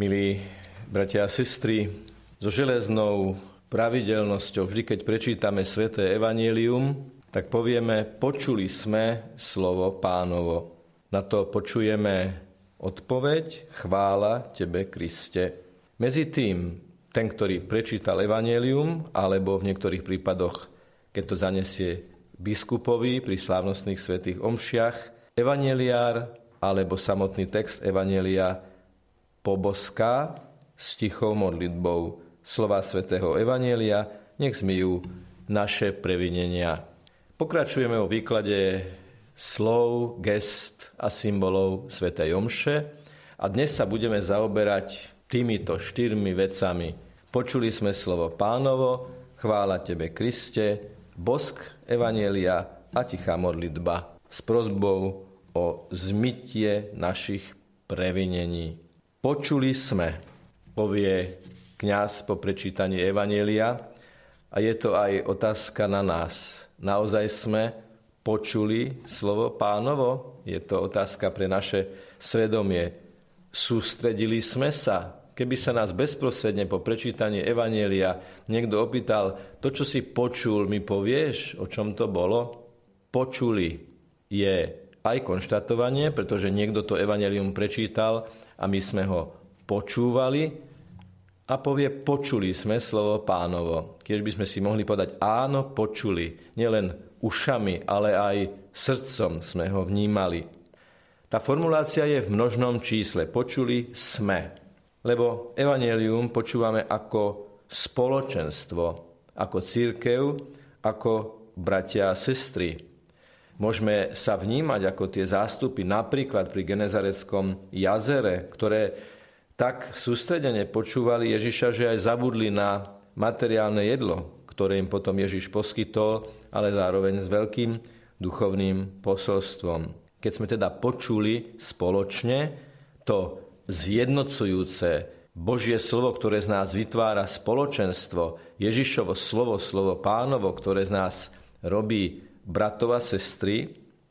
Milí bratia a sestry, so železnou pravidelnosťou, vždy keď prečítame sväté Evangelium, tak povieme, počuli sme slovo pánovo. Na to počujeme odpoveď, chvála tebe, Kriste. Medzi tým, ten, ktorý prečítal Evangelium, alebo v niektorých prípadoch, keď to zanesie biskupovi pri slávnostných svetých omšiach, evaneliár alebo samotný text Evanelia poboská s tichou modlitbou slova svätého Evanielia, nech zmyjú naše previnenia. Pokračujeme o výklade slov, gest a symbolov svätej Omše a dnes sa budeme zaoberať týmito štyrmi vecami. Počuli sme slovo pánovo, chvála Tebe Kriste, bosk Evanielia a tichá modlitba s prozbou o zmytie našich previnení. Počuli sme, povie kňaz po prečítaní Evanielia, a je to aj otázka na nás. Naozaj sme počuli slovo pánovo? Je to otázka pre naše svedomie. Sústredili sme sa? Keby sa nás bezprostredne po prečítaní Evanielia niekto opýtal, to, čo si počul, mi povieš, o čom to bolo? Počuli je aj konštatovanie, pretože niekto to Evangelium prečítal a my sme ho počúvali, a povie, počuli sme slovo pánovo. Keď by sme si mohli povedať, áno, počuli. Nielen ušami, ale aj srdcom sme ho vnímali. Tá formulácia je v množnom čísle. Počuli sme. Lebo evanelium počúvame ako spoločenstvo, ako církev, ako bratia a sestry. Môžeme sa vnímať ako tie zástupy napríklad pri Genezareckom jazere, ktoré tak sústredene počúvali Ježiša, že aj zabudli na materiálne jedlo, ktoré im potom Ježiš poskytol, ale zároveň s veľkým duchovným posolstvom. Keď sme teda počuli spoločne to zjednocujúce Božie slovo, ktoré z nás vytvára spoločenstvo, Ježišovo slovo, slovo pánovo, ktoré z nás robí bratova sestry,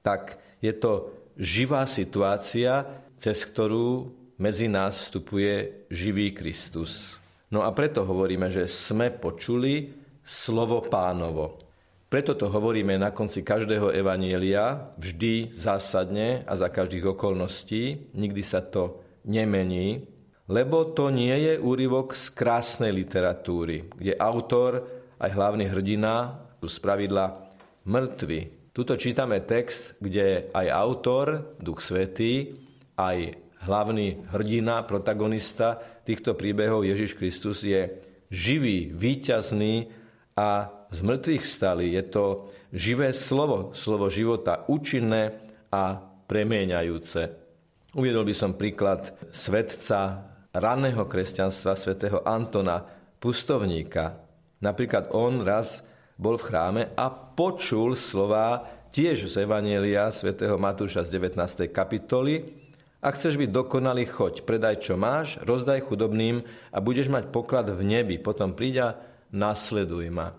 tak je to živá situácia, cez ktorú medzi nás vstupuje živý Kristus. No a preto hovoríme, že sme počuli slovo pánovo. Preto to hovoríme na konci každého evanielia, vždy zásadne a za každých okolností, nikdy sa to nemení, lebo to nie je úryvok z krásnej literatúry, kde autor aj hlavný hrdina sú spravidla mŕtvi. Tuto čítame text, kde aj autor, Duch Svetý, aj hlavný hrdina, protagonista týchto príbehov Ježiš Kristus je živý, výťazný a z mŕtvych stali. Je to živé slovo, slovo života, účinné a premieňajúce. Uviedol by som príklad svetca raného kresťanstva, svätého Antona, pustovníka. Napríklad on raz bol v chráme a počul slova tiež z Evanielia svätého Matúša z 19. kapitoly, ak chceš byť dokonalý, choď, predaj čo máš, rozdaj chudobným a budeš mať poklad v nebi. Potom príď a nasleduj ma.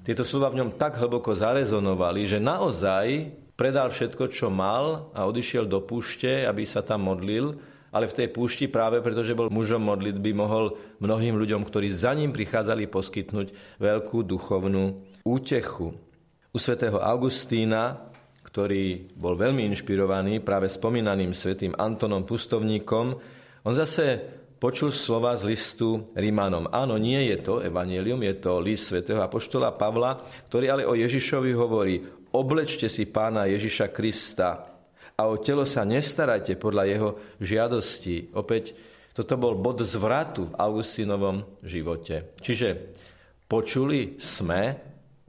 Tieto slova v ňom tak hlboko zarezonovali, že naozaj predal všetko, čo mal a odišiel do púšte, aby sa tam modlil, ale v tej púšti práve pretože bol mužom modlitby, mohol mnohým ľuďom, ktorí za ním prichádzali, poskytnúť veľkú duchovnú útechu. U svätého Augustína ktorý bol veľmi inšpirovaný práve spomínaným svetým Antonom Pustovníkom, on zase počul slova z listu Rímanom. Áno, nie je to evanelium, je to list svätého Apoštola Pavla, ktorý ale o Ježišovi hovorí, oblečte si pána Ježiša Krista a o telo sa nestarajte podľa jeho žiadosti. Opäť, toto bol bod zvratu v Augustínovom živote. Čiže počuli sme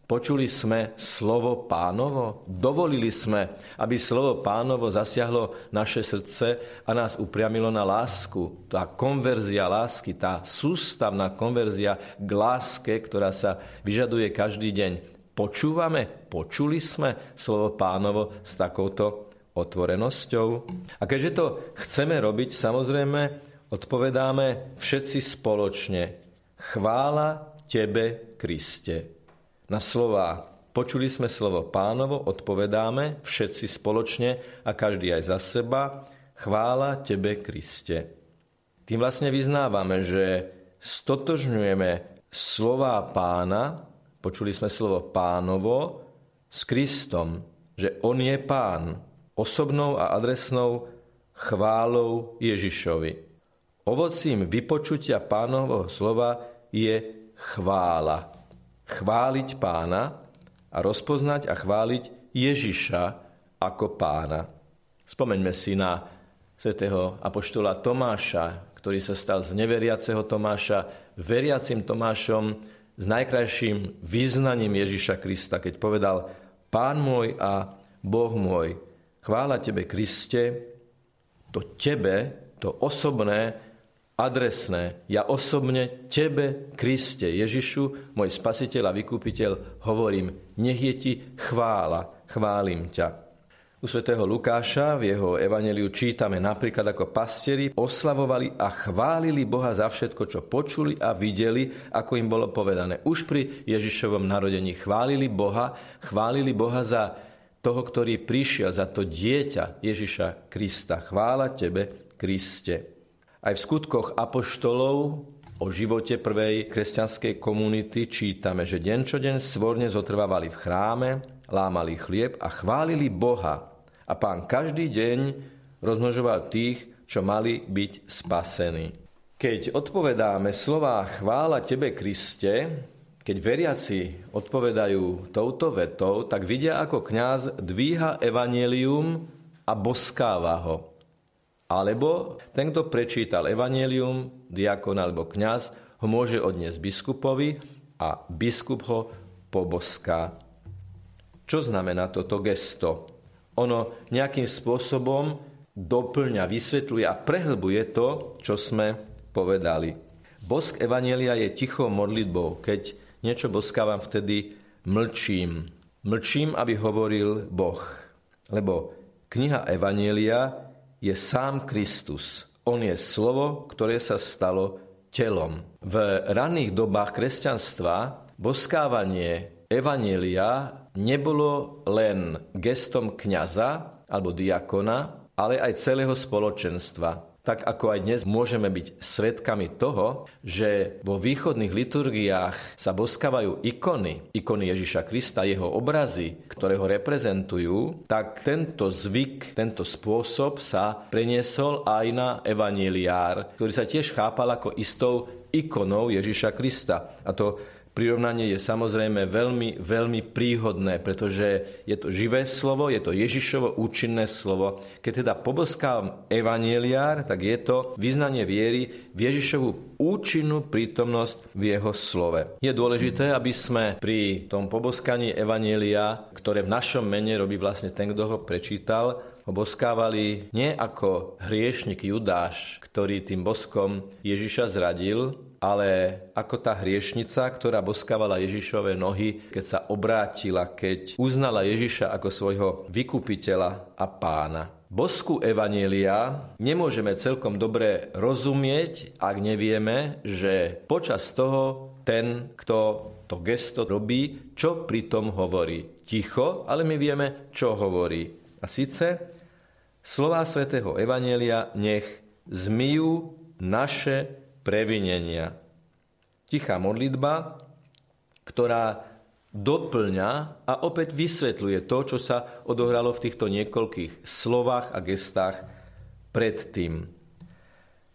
Počuli sme slovo pánovo? Dovolili sme, aby slovo pánovo zasiahlo naše srdce a nás upriamilo na lásku. Tá konverzia lásky, tá sústavná konverzia k láske, ktorá sa vyžaduje každý deň. Počúvame, počuli sme slovo pánovo s takouto otvorenosťou? A keďže to chceme robiť, samozrejme, odpovedáme všetci spoločne. Chvála Tebe, Kriste na slova Počuli sme slovo pánovo, odpovedáme všetci spoločne a každý aj za seba. Chvála Tebe, Kriste. Tým vlastne vyznávame, že stotožňujeme slova pána, počuli sme slovo pánovo, s Kristom, že on je pán, osobnou a adresnou chválou Ježišovi. Ovocím vypočutia pánovho slova je chvála. Chváliť pána a rozpoznať a chváliť Ježiša ako pána. Spomeňme si na svätého apoštola Tomáša, ktorý sa stal z neveriaceho Tomáša veriacim Tomášom s najkrajším význaním Ježiša Krista, keď povedal Pán môj a Boh môj, chvála Tebe Kriste, to Tebe, to osobné, adresné, ja osobne Tebe, Kriste, Ježišu, môj spasiteľ a vykúpiteľ, hovorím, nech je Ti chvála, chválim ťa. U svätého Lukáša v jeho evaneliu čítame napríklad ako pastieri oslavovali a chválili Boha za všetko, čo počuli a videli, ako im bolo povedané. Už pri Ježišovom narodení chválili Boha, chválili Boha za toho, ktorý prišiel, za to dieťa Ježiša Krista. Chvála Tebe, Kriste. Aj v skutkoch apoštolov o živote prvej kresťanskej komunity čítame, že deň čo deň svorne zotrvávali v chráme, lámali chlieb a chválili Boha, a pán každý deň rozmnožoval tých, čo mali byť spasení. Keď odpovedáme slová chvála Tebe, Kriste, keď veriaci odpovedajú touto vetou, tak vidia, ako kňaz dvíha evanelium a boskáva ho. Alebo ten, kto prečítal evanelium, diakon alebo kňaz, ho môže odniesť biskupovi a biskup ho poboská. Čo znamená toto gesto? ono nejakým spôsobom doplňa, vysvetľuje a prehlbuje to, čo sme povedali. Bosk Evanielia je tichou modlitbou. Keď niečo boskávam, vtedy mlčím. Mlčím, aby hovoril Boh. Lebo kniha Evanielia je sám Kristus. On je slovo, ktoré sa stalo telom. V ranných dobách kresťanstva boskávanie Evanielia nebolo len gestom kňaza alebo diakona, ale aj celého spoločenstva. Tak ako aj dnes môžeme byť svetkami toho, že vo východných liturgiách sa boskávajú ikony, ikony Ježiša Krista, jeho obrazy, ktoré ho reprezentujú, tak tento zvyk, tento spôsob sa preniesol aj na evaneliár, ktorý sa tiež chápal ako istou ikonou Ježiša Krista. A to prirovnanie je samozrejme veľmi, veľmi príhodné, pretože je to živé slovo, je to Ježišovo účinné slovo. Keď teda poboskávam evanieliár, tak je to vyznanie viery v Ježišovu účinnú prítomnosť v jeho slove. Je dôležité, aby sme pri tom poboskaní evanielia, ktoré v našom mene robí vlastne ten, kto ho prečítal, ho boskávali nie ako hriešnik Judáš, ktorý tým boskom Ježiša zradil, ale ako tá hriešnica, ktorá boskávala Ježišove nohy, keď sa obrátila, keď uznala Ježiša ako svojho vykupiteľa a pána. Bosku Evanielia nemôžeme celkom dobre rozumieť, ak nevieme, že počas toho ten, kto to gesto robí, čo pritom hovorí. Ticho, ale my vieme, čo hovorí. A síce slová svätého Evanielia nech zmijú naše previnenia. Tichá modlitba, ktorá doplňa a opäť vysvetľuje to, čo sa odohralo v týchto niekoľkých slovách a gestách predtým.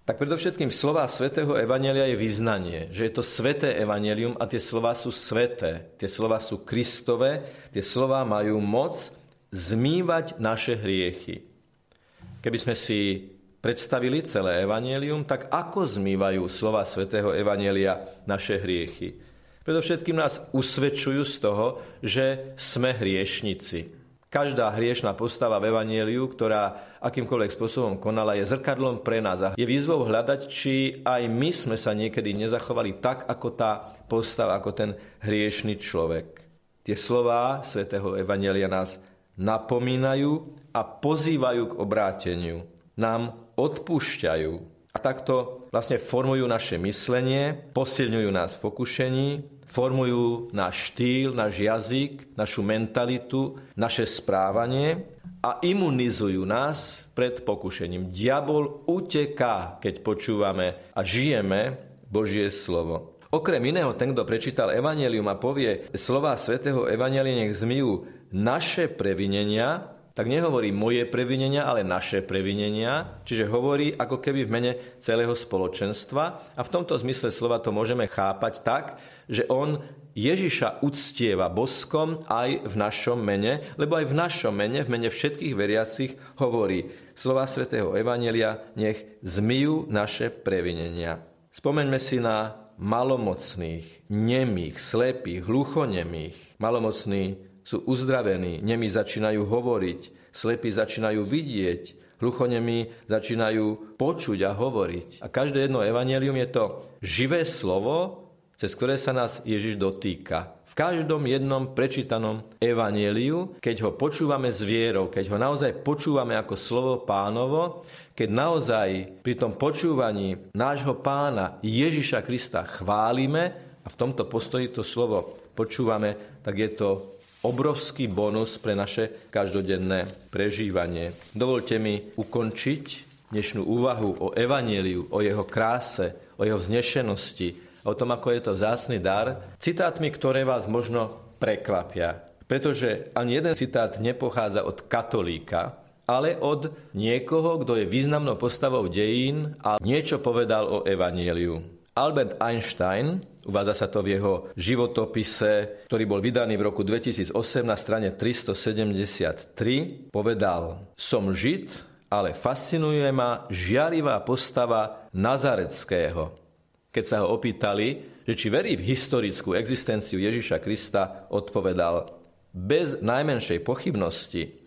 Tak predovšetkým slova svätého Evanelia je vyznanie, že je to sveté Evanelium a tie slova sú sveté, tie slova sú Kristové, tie slova majú moc zmývať naše hriechy. Keby sme si predstavili celé evanelium, tak ako zmývajú slova svätého evanelia naše hriechy? Predovšetkým nás usvedčujú z toho, že sme hriešnici. Každá hriešná postava v Evangeliu, ktorá akýmkoľvek spôsobom konala, je zrkadlom pre nás a je výzvou hľadať, či aj my sme sa niekedy nezachovali tak, ako tá postava, ako ten hriešný človek. Tie slová svätého Evangelia nás napomínajú a pozývajú k obráteniu. Nám odpúšťajú. A takto vlastne formujú naše myslenie, posilňujú nás v pokušení, formujú náš štýl, náš jazyk, našu mentalitu, naše správanie a imunizujú nás pred pokušením. Diabol uteká, keď počúvame a žijeme Božie slovo. Okrem iného, ten, kto prečítal Evangelium a povie slova svätého Evangelia nech zmijú naše previnenia, tak nehovorí moje previnenia, ale naše previnenia, čiže hovorí ako keby v mene celého spoločenstva a v tomto zmysle slova to môžeme chápať tak, že on Ježiša uctieva boskom aj v našom mene, lebo aj v našom mene, v mene všetkých veriacich hovorí slova svätého Evanelia, nech zmijú naše previnenia. Spomeňme si na malomocných, nemých, slepých, hluchonemých. Malomocní sú uzdravení, nemi začínajú hovoriť, slepí začínajú vidieť, hluchonemi začínajú počuť a hovoriť. A každé jedno evanelium je to živé slovo, cez ktoré sa nás Ježiš dotýka. V každom jednom prečítanom evaneliu, keď ho počúvame s vierou, keď ho naozaj počúvame ako slovo pánovo, keď naozaj pri tom počúvaní nášho pána Ježiša Krista chválime a v tomto postoji to slovo počúvame, tak je to obrovský bonus pre naše každodenné prežívanie. Dovolte mi ukončiť dnešnú úvahu o Evangeliu, o jeho kráse, o jeho vznešenosti, o tom, ako je to vzácný dar, citátmi, ktoré vás možno prekvapia. Pretože ani jeden citát nepochádza od katolíka, ale od niekoho, kto je významnou postavou dejín a niečo povedal o Evangeliu. Albert Einstein Uvádza sa to v jeho životopise, ktorý bol vydaný v roku 2008 na strane 373. Povedal, som žid, ale fascinuje ma žiarivá postava Nazareckého. Keď sa ho opýtali, že či verí v historickú existenciu Ježiša Krista, odpovedal, bez najmenšej pochybnosti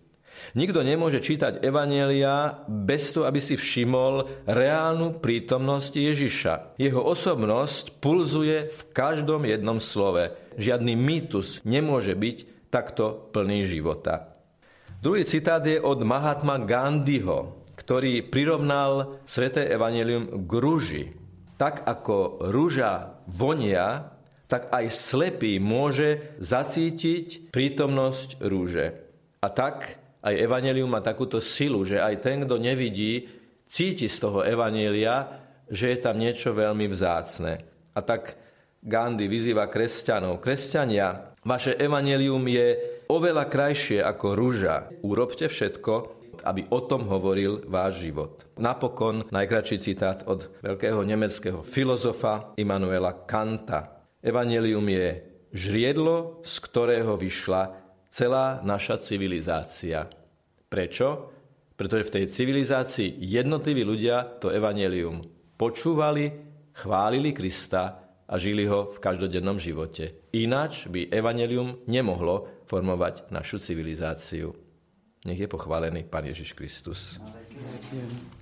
Nikto nemôže čítať Evanielia bez toho, aby si všimol reálnu prítomnosť Ježiša. Jeho osobnosť pulzuje v každom jednom slove. Žiadny mýtus nemôže byť takto plný života. Druhý citát je od Mahatma Gandhiho, ktorý prirovnal sveté evanelium k rúži. Tak ako rúža vonia, tak aj slepý môže zacítiť prítomnosť rúže. A tak aj evanelium má takúto silu, že aj ten, kto nevidí, cíti z toho evanelia, že je tam niečo veľmi vzácne. A tak Gandhi vyzýva kresťanov. Kresťania, vaše evanelium je oveľa krajšie ako rúža. Urobte všetko, aby o tom hovoril váš život. Napokon najkračší citát od veľkého nemeckého filozofa Immanuela Kanta. Evangelium je žriedlo, z ktorého vyšla celá naša civilizácia. Prečo? Pretože v tej civilizácii jednotliví ľudia to evanelium počúvali, chválili Krista a žili ho v každodennom živote. Ináč by evanelium nemohlo formovať našu civilizáciu. Nech je pochválený Pán Ježiš Kristus. Ďakujem.